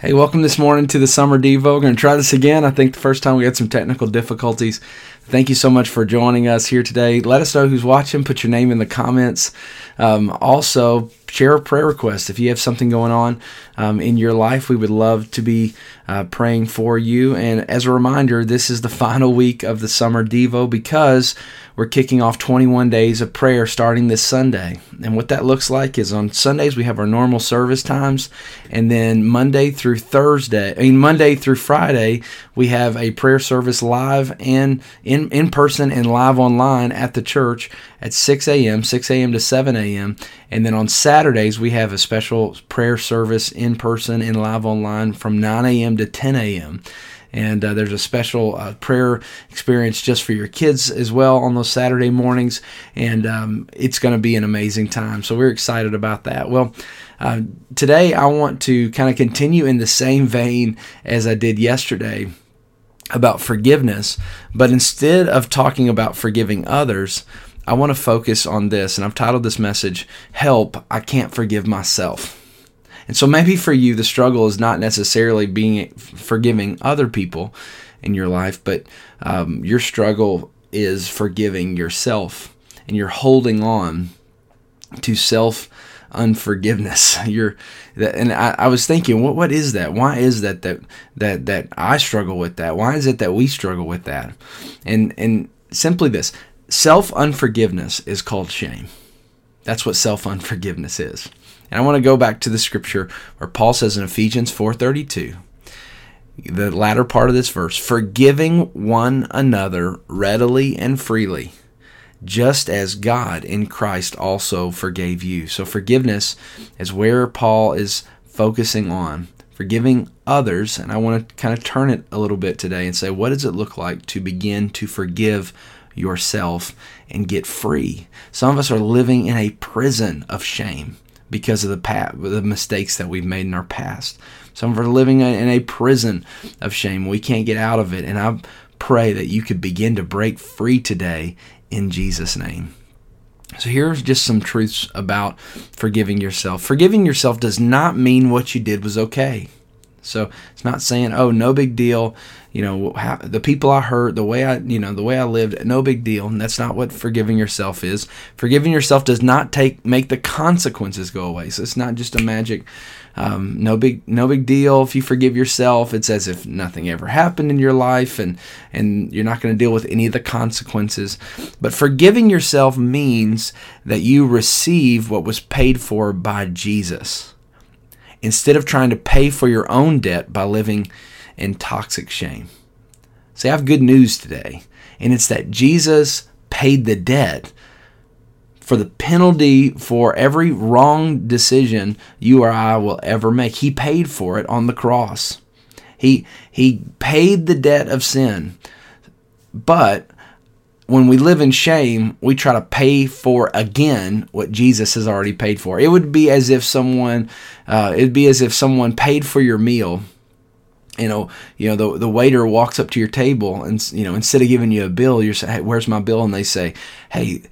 Hey, welcome this morning to the Summer Devo. We're going to try this again. I think the first time we had some technical difficulties. Thank you so much for joining us here today. Let us know who's watching. Put your name in the comments. Um, also, share a prayer request. If you have something going on um, in your life, we would love to be uh, praying for you. And as a reminder, this is the final week of the Summer Devo because we're kicking off 21 days of prayer starting this Sunday. And what that looks like is on Sundays we have our normal service times, and then Monday through Thursday, I mean Monday through Friday, we have a prayer service live and in in person and live online at the church at 6 a.m., 6 a.m. to 7 a.m. And then on Saturdays we have a special prayer service in person and live online from 9 a.m. to 10 a.m and uh, there's a special uh, prayer experience just for your kids as well on those Saturday mornings, and um, it's going to be an amazing time. So we're excited about that. Well, uh, today I want to kind of continue in the same vein as I did yesterday about forgiveness, but instead of talking about forgiving others, I want to focus on this, and I've titled this message, Help, I Can't Forgive Myself. And so maybe for you, the struggle is not necessarily being forgiving other people in your life, but um, your struggle is forgiving yourself, and you're holding on to self unforgiveness. You're, and I, I, was thinking, what what is that? Why is that that that that I struggle with that? Why is it that we struggle with that? And and simply this: self unforgiveness is called shame. That's what self unforgiveness is. And I want to go back to the scripture where Paul says in Ephesians 4:32, the latter part of this verse, forgiving one another readily and freely, just as God in Christ also forgave you. So forgiveness is where Paul is focusing on forgiving others, and I want to kind of turn it a little bit today and say, what does it look like to begin to forgive yourself and get free? Some of us are living in a prison of shame because of the past, the mistakes that we've made in our past. Some of us are living in a prison of shame. We can't get out of it. And I pray that you could begin to break free today in Jesus' name. So here's just some truths about forgiving yourself. Forgiving yourself does not mean what you did was okay. So it's not saying, "Oh, no big deal." You know, how, the people I hurt, the way I, you know, the way I lived, no big deal. And that's not what forgiving yourself is. Forgiving yourself does not take make the consequences go away. So it's not just a magic, um, no big, no big deal. If you forgive yourself, it's as if nothing ever happened in your life, and and you're not going to deal with any of the consequences. But forgiving yourself means that you receive what was paid for by Jesus instead of trying to pay for your own debt by living in toxic shame. See, I have good news today, and it's that Jesus paid the debt for the penalty for every wrong decision you or I will ever make. He paid for it on the cross. He he paid the debt of sin. But when we live in shame, we try to pay for again what Jesus has already paid for. It would be as if someone, uh, it'd be as if someone paid for your meal. You know, you know the the waiter walks up to your table and you know instead of giving you a bill, you're saying, "Hey, where's my bill?" And they say, "Hey,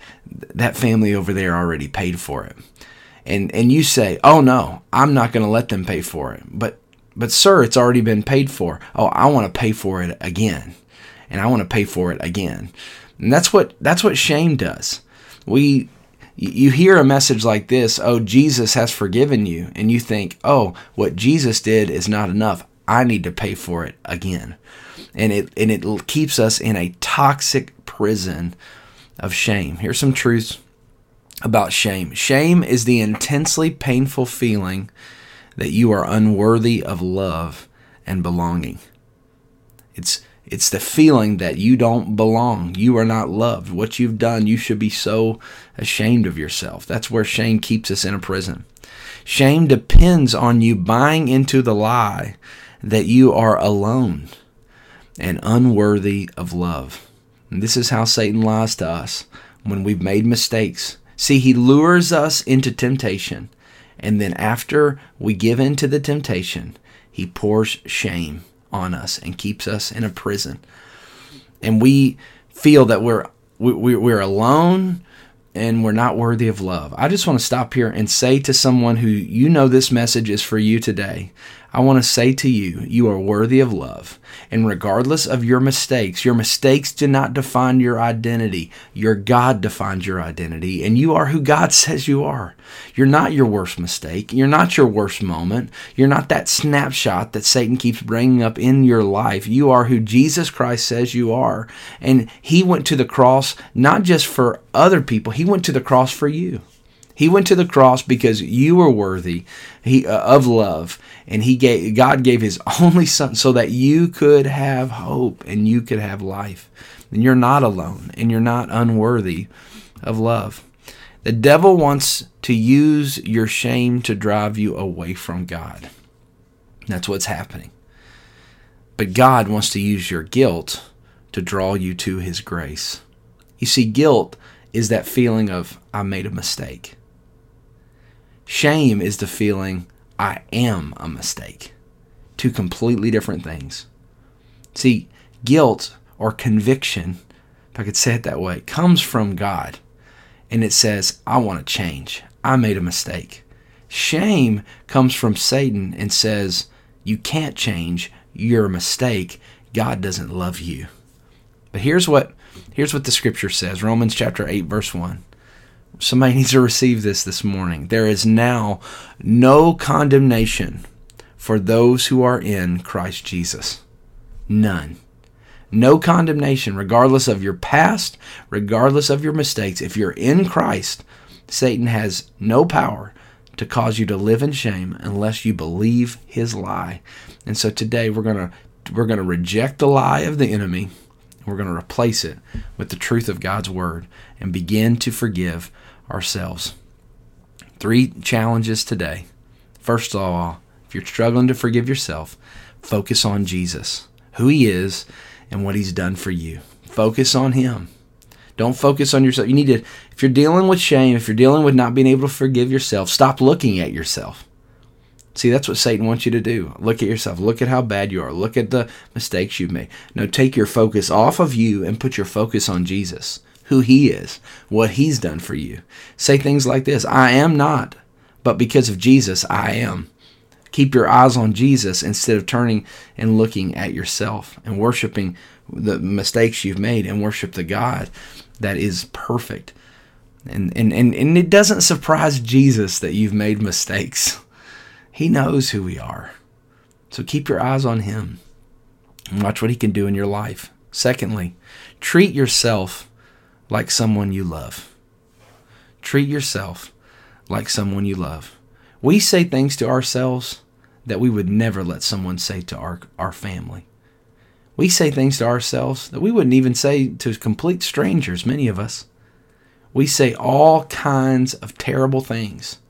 that family over there already paid for it." And and you say, "Oh no, I'm not going to let them pay for it." But but sir, it's already been paid for. Oh, I want to pay for it again, and I want to pay for it again. And that's what that's what shame does. We you hear a message like this, "Oh, Jesus has forgiven you." And you think, "Oh, what Jesus did is not enough. I need to pay for it again." And it and it keeps us in a toxic prison of shame. Here's some truths about shame. Shame is the intensely painful feeling that you are unworthy of love and belonging. It's it's the feeling that you don't belong. You are not loved. What you've done, you should be so ashamed of yourself. That's where shame keeps us in a prison. Shame depends on you buying into the lie that you are alone and unworthy of love. And this is how Satan lies to us when we've made mistakes. See, he lures us into temptation, and then after we give in to the temptation, he pours shame on us and keeps us in a prison. And we feel that we're we, we're alone and we're not worthy of love. I just want to stop here and say to someone who you know this message is for you today. I want to say to you, you are worthy of love. And regardless of your mistakes, your mistakes do not define your identity. Your God defines your identity, and you are who God says you are. You're not your worst mistake. You're not your worst moment. You're not that snapshot that Satan keeps bringing up in your life. You are who Jesus Christ says you are. And He went to the cross not just for other people, He went to the cross for you. He went to the cross because you were worthy he, uh, of love, and he gave God gave His only Son so that you could have hope and you could have life. And you're not alone, and you're not unworthy of love. The devil wants to use your shame to drive you away from God. That's what's happening. But God wants to use your guilt to draw you to His grace. You see, guilt is that feeling of, I made a mistake. Shame is the feeling, I am a mistake. Two completely different things. See, guilt or conviction, if I could say it that way, comes from God. And it says, I want to change. I made a mistake. Shame comes from Satan and says, You can't change. You're a mistake. God doesn't love you. But here's what here's what the scripture says. Romans chapter 8 verse 1. Somebody needs to receive this this morning. There is now no condemnation for those who are in Christ Jesus. None. No condemnation, regardless of your past, regardless of your mistakes. If you're in Christ, Satan has no power to cause you to live in shame unless you believe his lie. And so today we're going to we're going to reject the lie of the enemy. We're going to replace it with the truth of God's word and begin to forgive ourselves. Three challenges today. First of all, if you're struggling to forgive yourself, focus on Jesus, who He is, and what He's done for you. Focus on Him. Don't focus on yourself. You need to, if you're dealing with shame, if you're dealing with not being able to forgive yourself, stop looking at yourself. See, that's what Satan wants you to do. Look at yourself. Look at how bad you are. Look at the mistakes you've made. No, take your focus off of you and put your focus on Jesus who He is, what He's done for you. Say things like this I am not, but because of Jesus, I am. Keep your eyes on Jesus instead of turning and looking at yourself and worshiping the mistakes you've made and worship the God that is perfect. And, and, and, and it doesn't surprise Jesus that you've made mistakes. He knows who we are. So keep your eyes on Him and watch what He can do in your life. Secondly, treat yourself like someone you love. Treat yourself like someone you love. We say things to ourselves that we would never let someone say to our, our family. We say things to ourselves that we wouldn't even say to complete strangers, many of us. We say all kinds of terrible things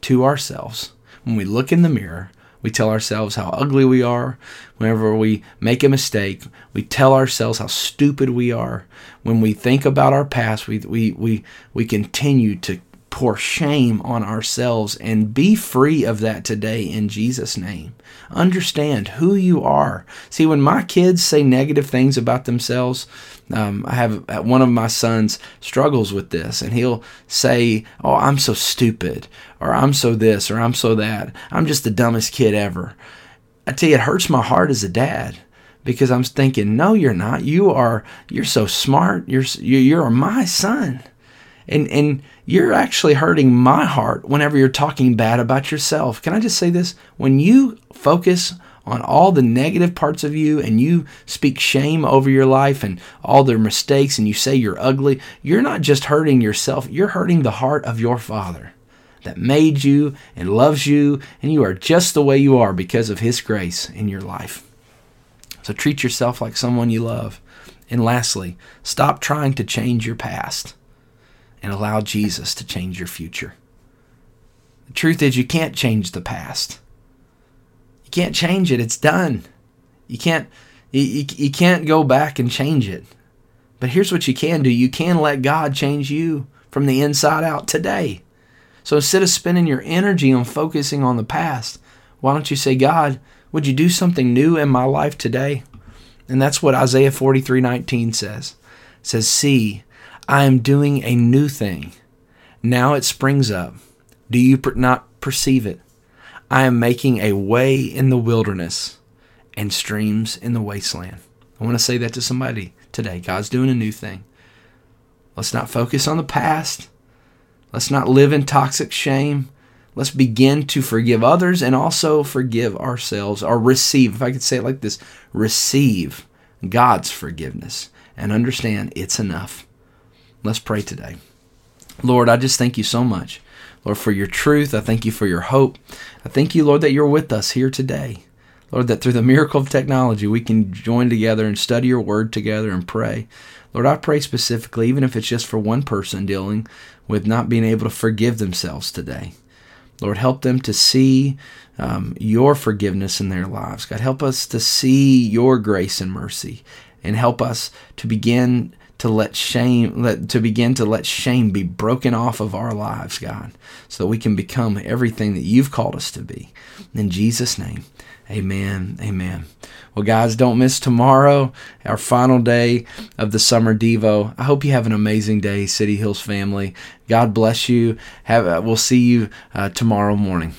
to ourselves when we look in the mirror we tell ourselves how ugly we are. Whenever we make a mistake, we tell ourselves how stupid we are. When we think about our past, we, we, we, we continue to pour shame on ourselves and be free of that today in Jesus' name. Understand who you are. See, when my kids say negative things about themselves, um, I have uh, one of my sons struggles with this, and he'll say, "Oh, I'm so stupid," or "I'm so this," or "I'm so that." I'm just the dumbest kid ever. I tell you, it hurts my heart as a dad because I'm thinking, "No, you're not. You are. You're so smart. You're you're my son." And and you're actually hurting my heart whenever you're talking bad about yourself. Can I just say this? When you focus on all the negative parts of you and you speak shame over your life and all their mistakes and you say you're ugly, you're not just hurting yourself, you're hurting the heart of your Father that made you and loves you, and you are just the way you are because of His grace in your life. So treat yourself like someone you love. And lastly, stop trying to change your past and allow Jesus to change your future. The truth is, you can't change the past. You can't change it. It's done. You can't. You, you, you can't go back and change it. But here's what you can do you can let God change you from the inside out today. So instead of spending your energy on focusing on the past, why don't you say, God, would you do something new in my life today? And that's what Isaiah 43:19 says. It says, "See, I am doing a new thing. Now it springs up. Do you per- not perceive it? I am making a way in the wilderness and streams in the wasteland. I want to say that to somebody today. God's doing a new thing. Let's not focus on the past. Let's not live in toxic shame. Let's begin to forgive others and also forgive ourselves or receive, if I could say it like this, receive God's forgiveness and understand it's enough. Let's pray today. Lord, I just thank you so much, Lord, for your truth. I thank you for your hope. I thank you, Lord, that you're with us here today. Lord, that through the miracle of technology, we can join together and study your word together and pray. Lord, I pray specifically, even if it's just for one person dealing with not being able to forgive themselves today. Lord, help them to see um, your forgiveness in their lives. God, help us to see your grace and mercy, and help us to begin to let shame let, to begin to let shame be broken off of our lives, God, so that we can become everything that you've called us to be. In Jesus' name. Amen. Amen. Well, guys, don't miss tomorrow, our final day of the summer Devo. I hope you have an amazing day, City Hills family. God bless you. Have uh, we'll see you uh, tomorrow morning.